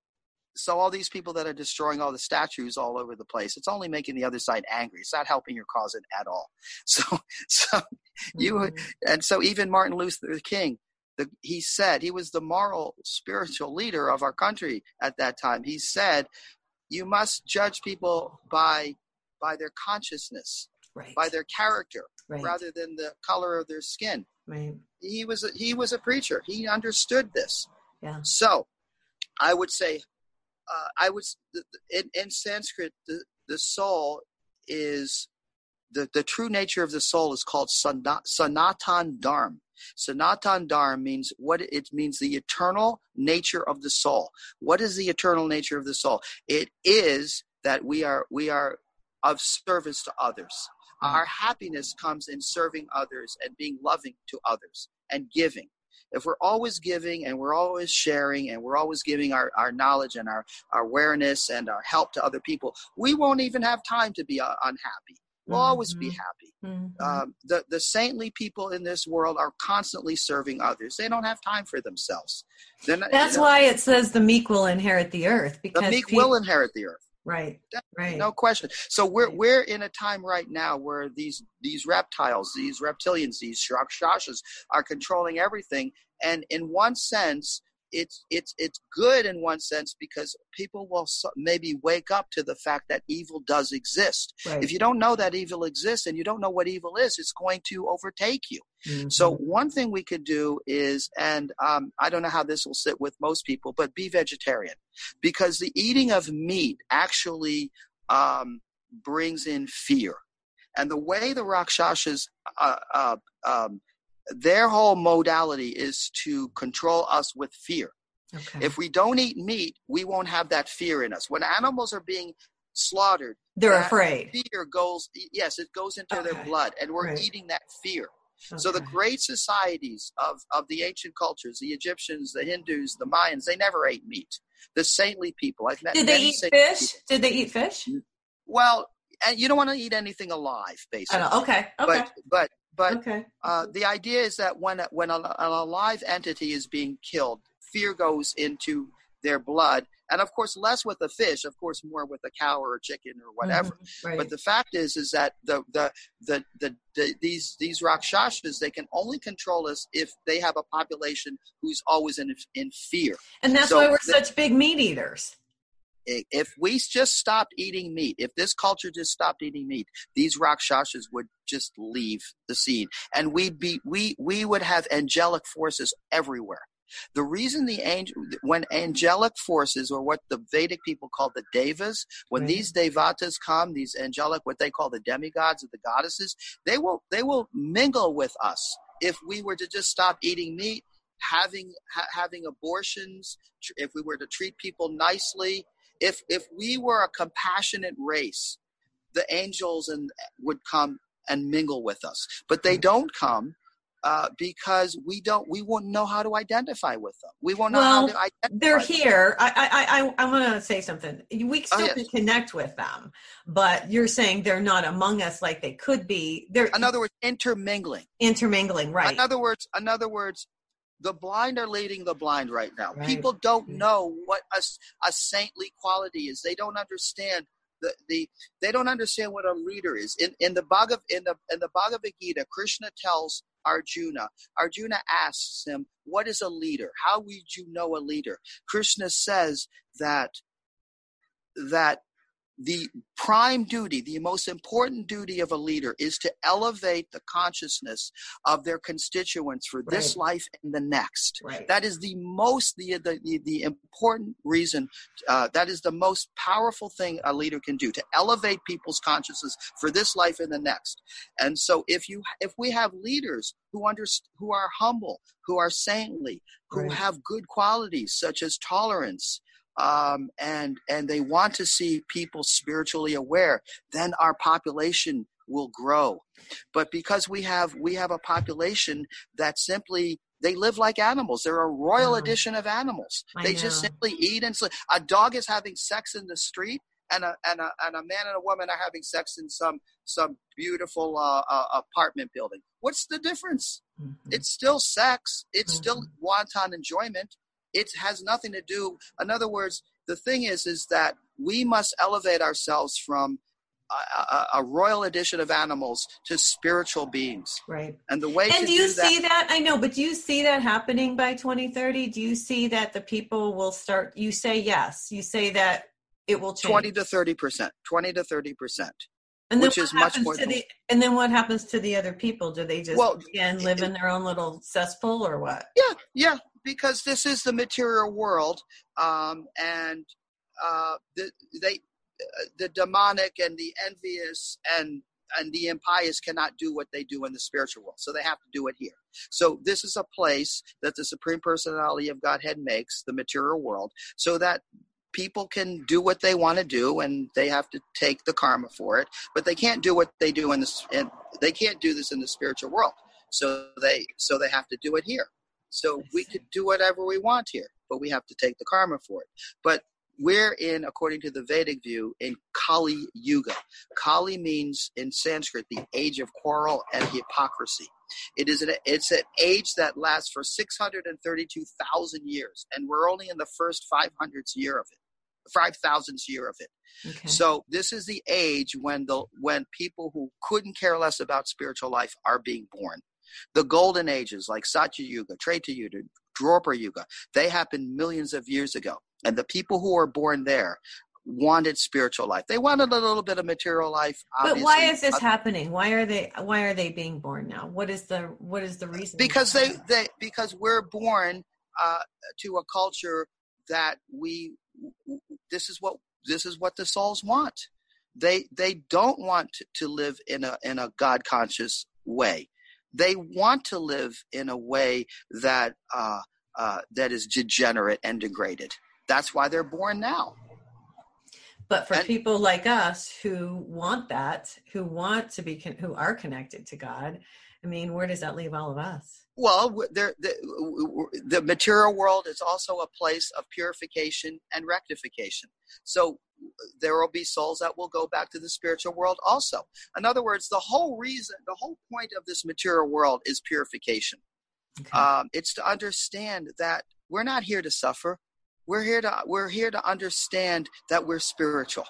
so all these people that are destroying all the statues all over the place it's only making the other side angry it's not helping your cause at all so so you mm-hmm. and so even martin luther king the, he said he was the moral spiritual leader of our country at that time he said you must judge people by by their consciousness right. by their character right. rather than the color of their skin right he was a, he was a preacher he understood this yeah so i would say uh, I was in, in Sanskrit, the, the soul is the, the true nature of the soul is called sanatan dharma. Sanatan dharma means what it means the eternal nature of the soul. What is the eternal nature of the soul? It is that we are we are of service to others. Mm. Our happiness comes in serving others and being loving to others and giving. If we're always giving and we're always sharing and we're always giving our, our knowledge and our, our awareness and our help to other people, we won't even have time to be uh, unhappy. We'll always be Mhm. happy. Mhm. Um, the, the saintly people in this world are constantly serving others. They don't have time for themselves. Not, That's you know, why it says the meek will inherit the earth because the meek will inherit the earth. Right, right. No question. So we're Right. we're in a time right now where these these reptiles, these reptilians, these rakshasas are controlling everything. And in one sense, it's it's it's good in one sense because people will so- maybe wake up to the fact that evil does exist. right. If you don't know that evil exists and you don't know what evil is, it's going to overtake you. So Mhm. one thing we could do is, and um, I don't know how this will sit with most people, but be vegetarian, because the eating of meat actually um, brings in fear, and the way the Rakshasas, uh, uh, um, their whole modality is to control us with fear. okay. If we don't eat meat, we won't have that fear in us. When animals are being slaughtered, they're afraid. fear goes. Yes, it goes into their blood, and we're Right. eating that fear. So the great societies of, of the ancient cultures, the Egyptians, the Hindus, the Mayans, they never ate meat. The saintly people, I've met Did they eat fish? people. Did they eat fish? Well, you don't want to eat anything alive, basically. Okay. Okay. But but but okay. uh, the idea is that when a, when a, an alive entity is being killed, fear goes into their blood, and of course less with a fish, of course more with a cow or a chicken or whatever. Mhm. Right. But the fact is, is that the the, the the the these these rakshasas they can only control us if they have a population who's always in in fear. and that's so why we're the- such big meat eaters. If we just stopped eating meat, if this culture just stopped eating meat, these rakshasas would just leave the scene, and we'd be we we would have angelic forces everywhere. The reason the angel, when angelic forces, or what the Vedic people call the devas, when Right. these devatas come, these angelic, what they call the demigods or the goddesses, they will they will mingle with us if we were to just stop eating meat, having ha- having abortions, tr- if we were to treat people nicely, if if we were a compassionate race, the angels and would come and mingle with us, but they don't come uh, because we don't we won't know how to identify with them. We won't know Well, how to identify. They're them. here. I I I, I want to say something. We still Oh, yes. can connect with them, but you're saying they're not among us like they could be. They're In other words, intermingling. intermingling, right? In other words, in other words, the blind are leading the blind right now. Right. People don't mm-hmm. know what a saintly quality is. They don't understand the, the they don't understand what a leader is. In in the Bhagav in the in the Bhagavad Gita, Krishna tells Arjuna. Arjuna asks him, "What is a leader? How would you know a leader?" Krishna says that that the prime duty, the most important duty of a leader is to elevate the consciousness of their constituents for this life and the next. right. That is the most, the, the, the, the important reason, uh, that is the most powerful thing a leader can do to elevate people's consciousness for this life and the next. And so if you, if we have leaders who under, who are humble, who are saintly, who Right. have good qualities such as tolerance, um, and and they want to see people spiritually aware, then our population will grow. But because we have we have a population that simply they live like animals. They're a royal Oh. addition of animals. I they just simply eat and sleep. A dog is having sex in the street, and a and a and a man and a woman are having sex in some some beautiful uh, uh, apartment building. What's the difference? Mhm. It's still sex. It's still Mhm. wanton enjoyment. It has nothing to do. In other words, the thing is, is that we must elevate ourselves from a, a, a royal addition of animals to spiritual beings. right. And the way And to do you do that, see that? I know, but do you see that happening by 2030? Do you see that the people will start? You say yes. You say that it will change. twenty to thirty percent, twenty to thirty percent. and then which what is much happens more to than- the and then what happens to the other people? Do they just Well, again live in their own little cesspool or what? Yeah, yeah, because this is the material world, um, and uh, the, they, uh, the demonic and the envious and and the impious cannot do what they do in the spiritual world, so they have to do it here. So this is a place that the Supreme Personality of Godhead makes, the material world, so that people can do what they want to do and they have to take the karma for it but they can't do what they do in this and they can't do this in the spiritual world so they so they have to do it here so we could do whatever we want here but we have to take the karma for it but we're in according to the vedic view in kali yuga kali means in sanskrit the age of quarrel and hypocrisy it is an it's an age that lasts for 632,000 years and we're only in the first 500th year of it five thousandth year of it. Okay. So this is the age when the when people who couldn't care less about spiritual life are being born. The golden ages like Satya Yuga, Treta Yuga, Dwapara Yuga, they happened millions of years ago. And the people who were born there wanted spiritual life. They wanted a little bit of material life. But why is this happening? Why are they why are they being born now? What is the what is the reason? Because they, they because we're born uh, to a culture that we this is what this is what the souls want. They they don't want to live in a in a God conscious way. They want to live in a way that uh, uh, that is degenerate and degraded. That's why they're born now. But for and, people like us who want that, who want to be, who are connected to God, I mean, where does that leave all of us? Well, the, the material world is also a place of purification and rectification. So there will be souls that will go back to the spiritual world also. In other words, the whole reason, the whole point of this material world is purification. Okay. Um, it's to understand that we're not here to suffer. We're here to we're here to understand that we're spiritual.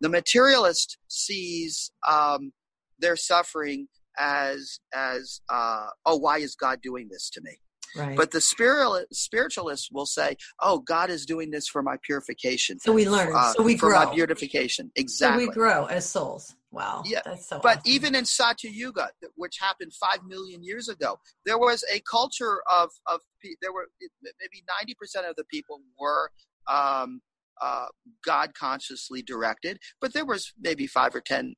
The materialist sees um, their suffering as as uh, oh why is god doing this to me? Right. but the spiritual spiritualists will say oh god is doing this for my purification so we learn. uh, so we for grow. my beautification. Exactly so we grow as souls. Wow. Yeah. That's so but awesome. even in satya yuga which happened five million years ago there was a culture of of there were maybe 90% of the people were um, uh, God consciously directed, but there was maybe five or ten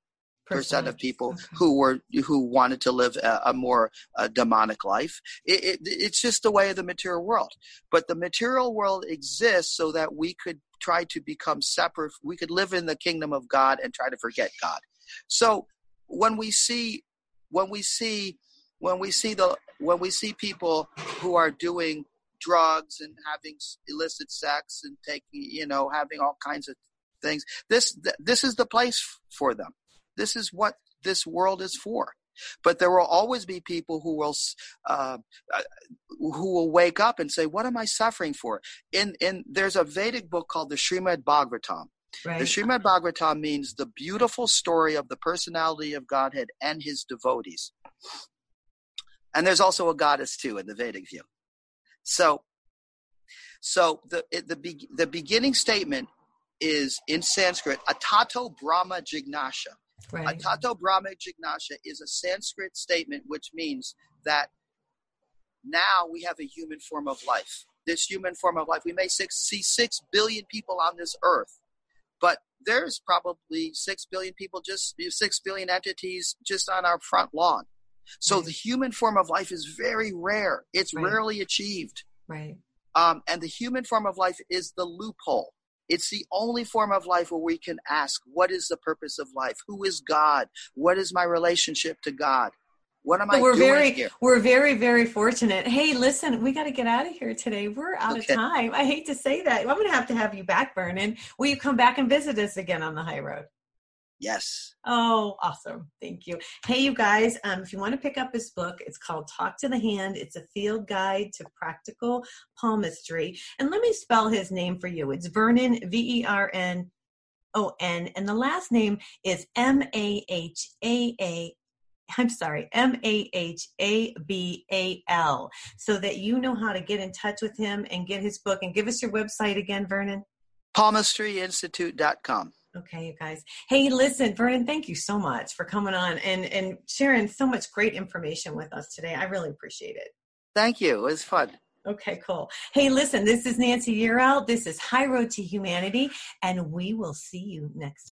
percent of people who were who wanted to live a, a more uh, demonic life. It, it, it's just the way of the material world. But the material world exists so that we could try to become separate. We could live in the kingdom of God and try to forget God. So when we see when we see when we see the when we see people who are doing drugs and having illicit sex and taking you know having all kinds of things this this is the place for them this is what this world is for. But there will always be people who will uh, uh, who will wake up and say, "What am I suffering for?" In in there's a Vedic book called the Srimad Bhagavatam. Right. The Srimad Bhagavatam means the beautiful story of the personality of Godhead and his devotees. And there's also a goddess too in the Vedic view. So, so the the the beginning statement is in Sanskrit, Atato Brahma Jignasha. Right. Atato Brahma Jignasha is a Sanskrit statement which means that now we have a human form of life. This human form of life, we may six, see six billion people on this earth, but there's probably six billion people, just six billion entities just on our front lawn. So right. the human form of life is very rare. It's right. rarely achieved. Right. Um, and the human form of life is the loophole. It's the only form of life where we can ask, what is the purpose of life? Who is God? What is my relationship to God? What am but I we're doing very, here? We're very, very fortunate. Hey, listen, we got to get out of here today. We're out okay. of time. I hate to say that. I'm going to have to have you back, Vernon. Will you come back and visit us again on the high road? Yes. Oh, awesome. Thank you. Hey, you guys, um, if you want to pick up his book, it's called Talk to the Hand. It's a field guide to practical palmistry. And let me spell his name for you. It's Vernon, V E R N O N. And the last name is M A H A A I'm sorry, M A H A B A L, so that you know how to get in touch with him and get his book. And give us your website again, Vernon. Palmistryinstitute.com. Okay, you guys. Hey, listen, Vernon, thank you so much for coming on and, and sharing so much great information with us today. I really appreciate it. Thank you. It was fun. Okay, cool. Hey, listen, this is Nancy Yearout. This is High Road to Humanity, and we will see you next